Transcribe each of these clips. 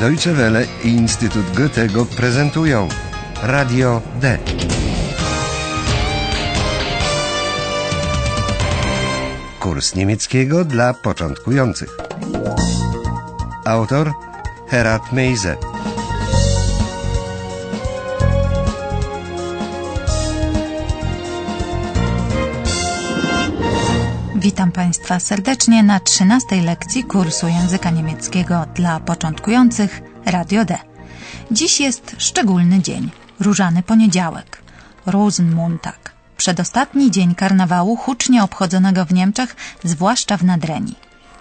Deutsche Welle i Instytut Goethego prezentują Radio D. Kurs niemieckiego dla początkujących. Autor Herat Meise. Witam Państwa serdecznie na 13 lekcji kursu języka niemieckiego dla początkujących Radio D. Dziś jest szczególny dzień, różany poniedziałek, Rosenmontag, przedostatni dzień karnawału hucznie obchodzonego w Niemczech, zwłaszcza w Nadrenii.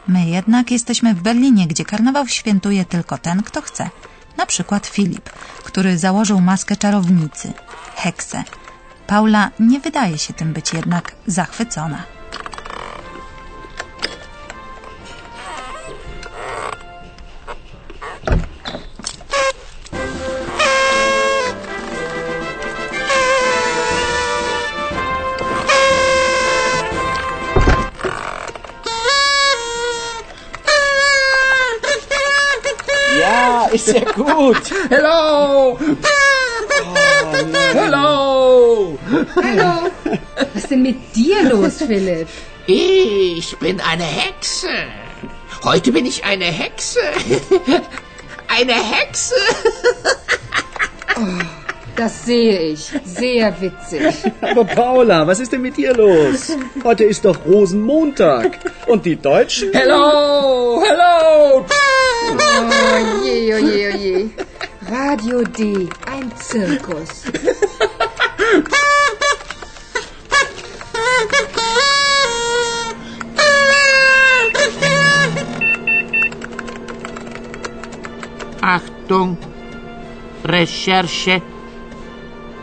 My jednak jesteśmy w Berlinie, gdzie karnawał świętuje tylko ten, kto chce. Na przykład Filip, który założył maskę czarownicy, heksę. Paula nie wydaje się tym być jednak zachwycona. Gut. Hello! Hello! Hallo, was ist denn mit dir los, Philipp? Ich bin eine Hexe. Heute bin ich eine Hexe. Eine Hexe. Das sehe ich. Sehr witzig. Aber Paula, was ist denn mit dir los? Heute ist doch Rosenmontag. Und die Deutschen? Hello! Hello! Oh je, oh je, oh je. Radio D, ein Zirkus. Achtung, Recherche,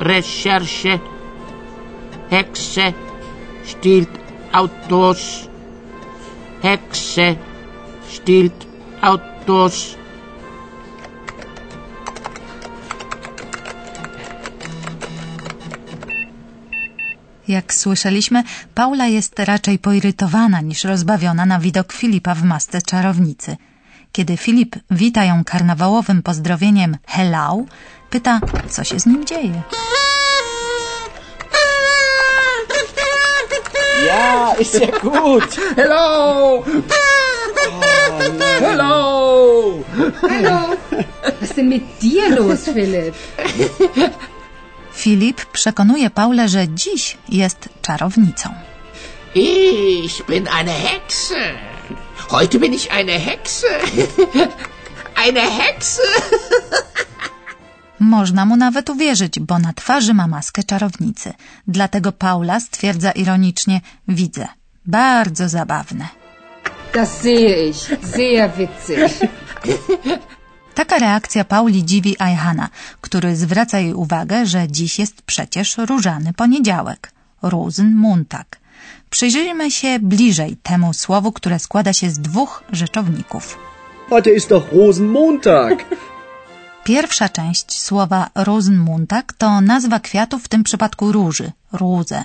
Recherche, Hexe stiehlt Autos, Hexe stiehlt Autos. Jak słyszeliśmy, Paula jest raczej poirytowana niż rozbawiona na widok Filipa w masce czarownicy. Kiedy Filip wita ją karnawałowym pozdrowieniem hello, pyta, co się z nim dzieje. Ja, ist ja gut. Hello! Hello! Hallo, was ist denn mit dir los, Philipp? Filip przekonuje Paulę, że dziś jest czarownicą. Ich bin eine Hexe. Heute bin ich eine Hexe. Eine Hexe. Można mu nawet uwierzyć, bo na twarzy ma maskę czarownicy. Dlatego Paula stwierdza ironicznie: Widzę. Bardzo zabawne. Das sehe ich. Sehr witzig. Taka reakcja Pauli dziwi Ayhana, który zwraca jej uwagę, że dziś jest przecież różany poniedziałek. Rosenmontag. Przyjrzyjmy się bliżej temu słowu, które składa się z dwóch rzeczowników. Heute ist doch Rosenmontag. Pierwsza część słowa Rosenmontag to nazwa kwiatu, w tym przypadku róży, róże.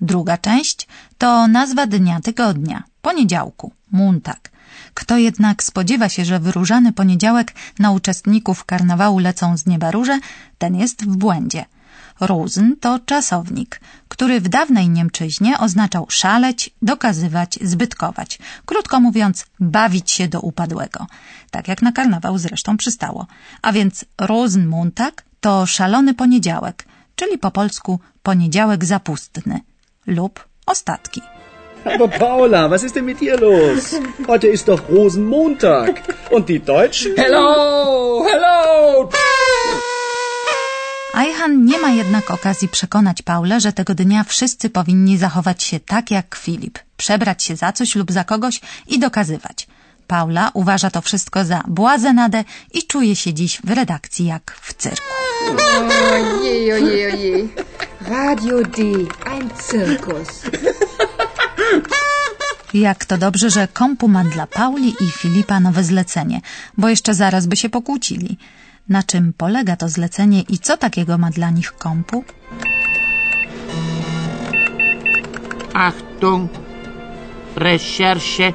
Druga część to nazwa dnia tygodnia, poniedziałku, Montag. Kto jednak spodziewa się, że wyróżany poniedziałek na uczestników karnawału lecą z nieba róże, ten jest w błędzie. Rosen to czasownik, który w dawnej Niemczyźnie oznaczał szaleć, dokazywać, zbytkować. Krótko mówiąc, bawić się do upadłego. Tak jak na karnawał zresztą przystało. A więc Rosenmontag to szalony poniedziałek, czyli po polsku poniedziałek zapustny lub ostatki. Aber Paula, was ist denn mit dir los? Heute ist doch Rosenmontag. Und die Deutschen? Hello! Hello! Ajhan nie ma jednak okazji przekonać Paulę, że tego dnia wszyscy powinni zachować się tak jak Filip, przebrać się za coś lub za kogoś i dokazywać. Paula uważa to wszystko za błazenadę i czuje się dziś w redakcji jak w cyrku. Je, je, oh je. Radio D, ein Zirkus. Jak to dobrze, że kompu ma dla Pauli i Filipa nowe zlecenie, bo jeszcze zaraz by się pokłócili. Na czym polega to zlecenie i co takiego ma dla nich kompu? Achtung, Recherche,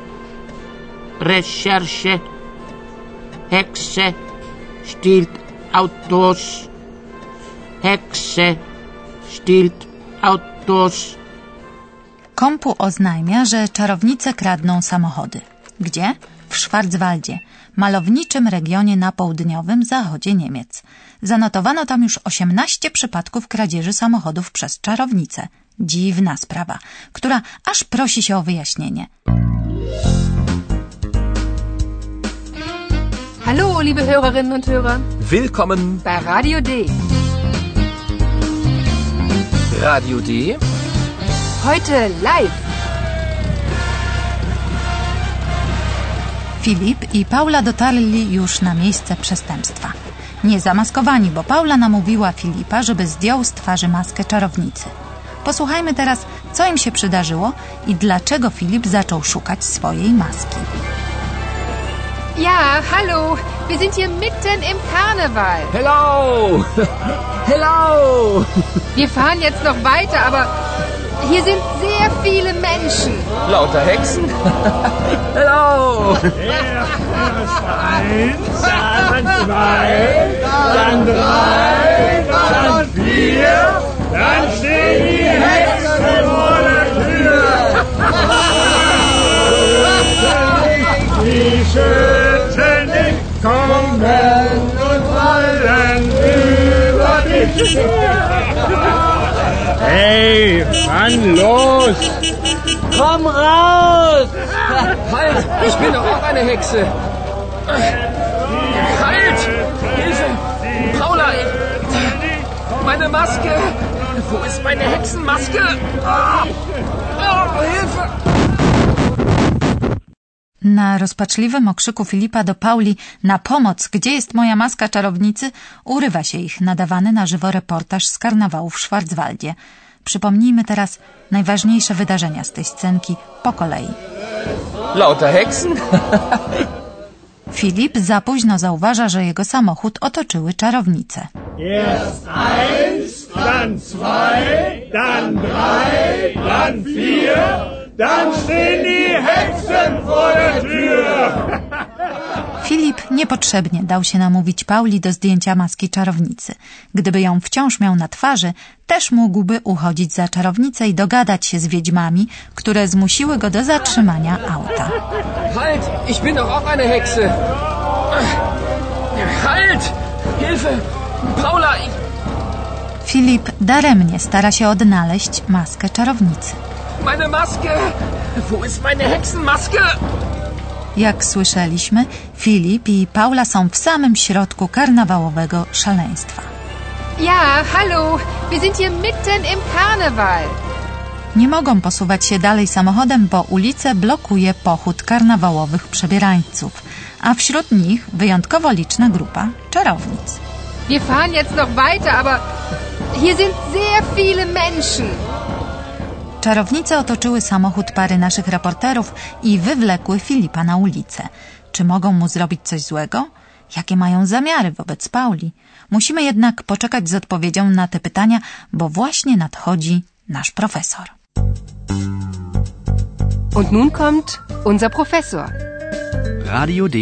Recherche, Hexe stiehlt Autos. Hexe stiehlt Autos. Kompu oznajmia, że czarownice kradną samochody. Gdzie? W Schwarzwaldzie, malowniczym regionie na południowym zachodzie Niemiec. Zanotowano tam już 18 przypadków kradzieży samochodów przez czarownice. Dziwna sprawa, która aż prosi się o wyjaśnienie. Hallo, liebe Hörerinnen und Hörer, Willkommen bei Radio D. Radio D. Heute live. Filip i Paula dotarli już na miejsce przestępstwa. Nie zamaskowani, bo Paula namówiła Filipa, żeby zdjął z twarzy maskę czarownicy. Posłuchajmy teraz, co im się przydarzyło i dlaczego Filip zaczął szukać swojej maski. Ja, hallo, wir sind hier mitten im Karneval. Hello! Hello! Wir fahren jetzt noch weiter, aber hier sind sehr viele Menschen. Lauter Hexen? Hello! dann zwei, dann drei, dann vier, dann stehen die Hexen vor der Tür. Die schützen dich, kommen und fallen über dich. Hey, Mann, los! Komm raus! Halt! Ich bin doch auch eine Hexe! Halt! Hilfe! Paula! ich- Meine Maske! Wo ist meine Hexenmaske? Ah! Oh, Hilfe! Na rozpaczliwym okrzyku Filipa do Pauli na pomoc, gdzie jest moja maska czarownicy, urywa się ich nadawany na żywo reportaż z karnawału w Schwarzwaldzie. Przypomnijmy teraz najważniejsze wydarzenia z tej scenki po kolei. Lauter Hexen? Filip za późno zauważa, że jego samochód otoczyły czarownice. Erst eins, dann zwei, dann drei, dann vier, dann stehen die Hexen vor der Tür. Filip niepotrzebnie dał się namówić Pauli do zdjęcia maski czarownicy. Gdyby ją wciąż miał na twarzy, też mógłby uchodzić za czarownicę i dogadać się z wiedźmami, które zmusiły go do zatrzymania auta. Halt! Ich bin doch auch eine Hexe! Halt! Hilfe! Paula! Ich... Filip daremnie stara się odnaleźć maskę czarownicy. Meine Maske! Wo ist meine Hexenmaske? Jak słyszeliśmy, Filip i Paula są w samym środku karnawałowego szaleństwa. Ja, hallo, wir sind hier mitten im Karneval. Nie mogą posuwać się dalej samochodem, bo ulicę blokuje pochód karnawałowych przebierańców, a wśród nich wyjątkowo liczna grupa czarownic. Wir fahren jetzt noch weiter, aber hier sind sehr viele Menschen. Czarownice otoczyły samochód pary naszych reporterów i wywlekły Filipa na ulicę. Czy mogą mu zrobić coś złego? Jakie mają zamiary wobec Pauli? Musimy jednak poczekać z odpowiedzią na te pytania, bo właśnie nadchodzi nasz profesor. Und nun kommt unser Professor. Radio D.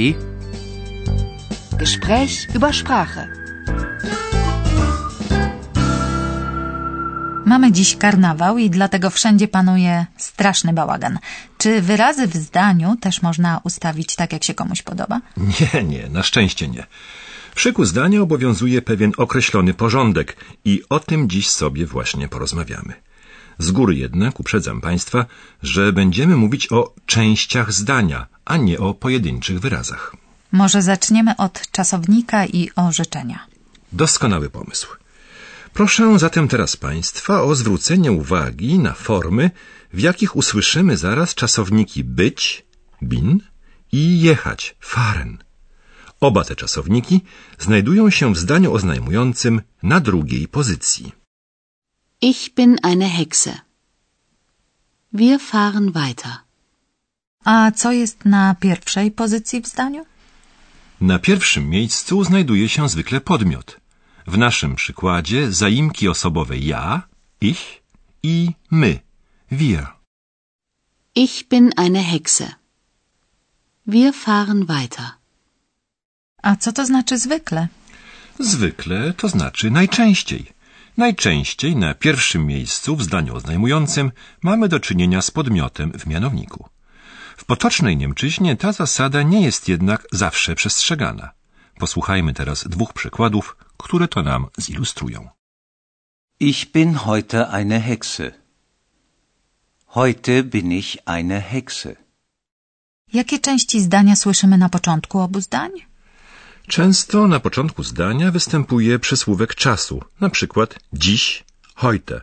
Gespräch über Sprache. Mamy dziś karnawał i dlatego wszędzie panuje straszny bałagan. Czy wyrazy w zdaniu też można ustawić tak, jak się komuś podoba? Nie, nie, na szczęście nie. W szyku zdania obowiązuje pewien określony porządek i o tym dziś sobie właśnie porozmawiamy. Z góry jednak uprzedzam Państwa, że będziemy mówić o częściach zdania, a nie o pojedynczych wyrazach. Może zaczniemy od czasownika i orzeczenia. Doskonały pomysł. Proszę zatem teraz Państwa o zwrócenie uwagi na formy, w jakich usłyszymy zaraz czasowniki być, bin i jechać, fahren. Oba te czasowniki znajdują się w zdaniu oznajmującym na drugiej pozycji. Ich bin eine Hexe. Wir fahren weiter. A co jest na pierwszej pozycji w zdaniu? Na pierwszym miejscu znajduje się zwykle podmiot. W naszym przykładzie zaimki osobowe ja, ich i my, wir. Ich bin eine Hexe. Wir fahren weiter. A co to znaczy zwykle? Zwykle to znaczy najczęściej. Najczęściej na pierwszym miejscu w zdaniu oznajmującym mamy do czynienia z podmiotem w mianowniku. W potocznej Niemczyźnie ta zasada nie jest jednak zawsze przestrzegana. Posłuchajmy teraz dwóch przykładów, które to nam zilustrują. Ich bin heute eine Hexe. Heute bin ich eine Hexe. Jakie części zdania słyszymy na początku obu zdań? Często na początku zdania występuje przysłówek czasu, na przykład dziś, heute,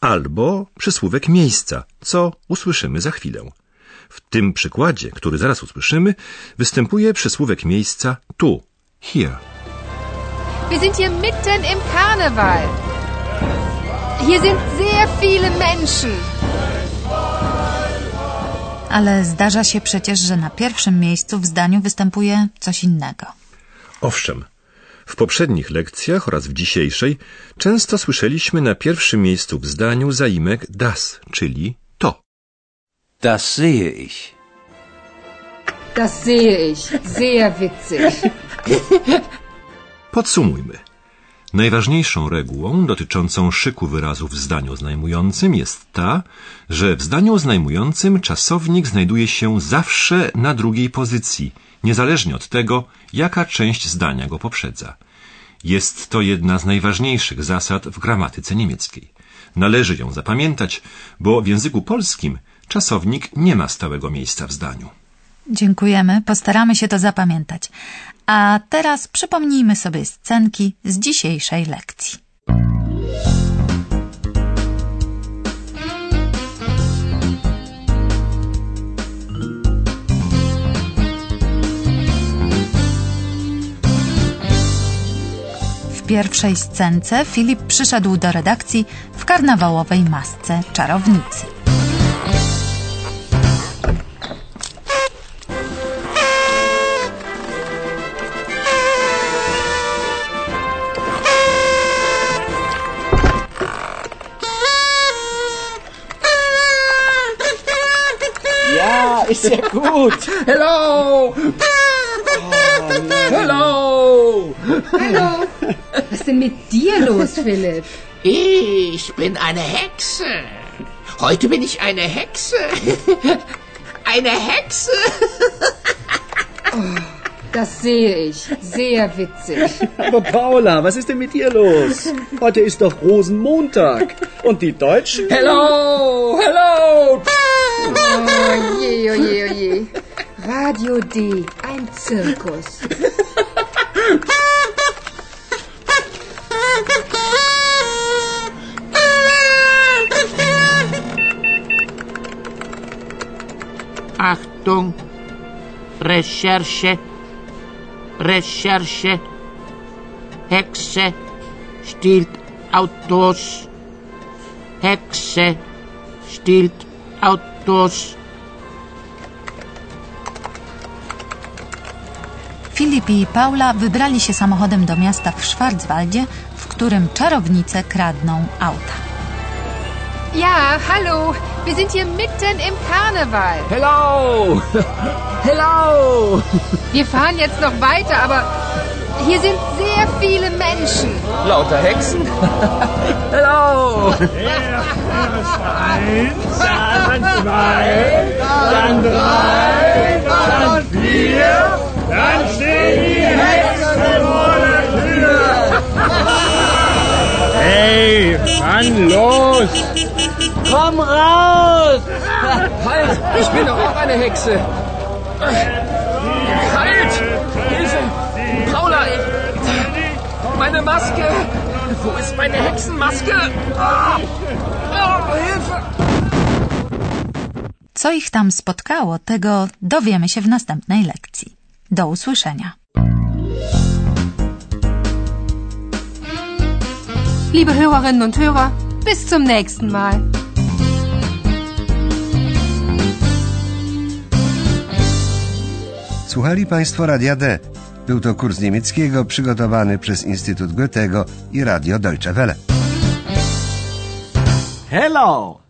albo przysłówek miejsca, co usłyszymy za chwilę. W tym przykładzie, który zaraz usłyszymy, występuje przysłówek miejsca tu, here. Wir sind hier mitten im Karneval. Hier sind sehr viele Menschen. Ale zdarza się przecież, że na pierwszym miejscu w zdaniu występuje coś innego. Owszem, w poprzednich lekcjach oraz w dzisiejszej często słyszeliśmy na pierwszym miejscu w zdaniu zaimek das, czyli to. Das sehe ich. Das sehe ich. Sehr witzig. Podsumujmy. Najważniejszą regułą dotyczącą szyku wyrazów w zdaniu oznajmującym jest ta, że w zdaniu oznajmującym czasownik znajduje się zawsze na drugiej pozycji, niezależnie od tego, jaka część zdania go poprzedza. Jest to jedna z najważniejszych zasad w gramatyce niemieckiej. Należy ją zapamiętać, bo w języku polskim czasownik nie ma stałego miejsca w zdaniu. Dziękujemy, postaramy się to zapamiętać. A teraz przypomnijmy sobie scenki z dzisiejszej lekcji. W pierwszej scence Filip przyszedł do redakcji w karnawałowej masce czarownicy. Ja gut. Hello! Hello! Hallo. Was ist denn mit dir los, Philipp? Ich bin eine Hexe. Heute bin ich eine Hexe. Eine Hexe. Das sehe ich. Sehr witzig. Aber Paula, was ist denn mit dir los? Heute ist doch Rosenmontag. Und die Deutschen? Hello, hello. Oh je, oh je, oh je. Radio D. Ein Zirkus. Achtung, Recherche, Recherche, Hexe stiehlt Autos, Hexe stiehlt Autos. Filip i Paula wybrali się samochodem do miasta w Schwarzwaldzie, w którym czarownice kradną auta. Ja, hallo. Wir sind hier mitten im Karneval. Hello. Hello. Wir fahren jetzt noch weiter, aber hier sind sehr viele Menschen. Lauter Hexen. Hello. Eins, dann zwei, dann drei, dann vier, dann stehen die Hexen vor der Tür. Hey, Mann, los! Komm raus. Halt, ich bin doch auch eine Hexe. Halt. Hilfe. Paula. Meine Maske. Wo ist meine Hexenmaske? Ah. Oh, Hilfe. Co ich tam spotkało, tego dowiemy się w następnej lekcji. Do usłyszenia. Liebe Hörerinnen und Hörer, bis zum nächsten Mal. Słuchali Państwo Radia D. Był to kurs niemieckiego przygotowany przez Instytut Goethego i Radio Deutsche Welle. Hello.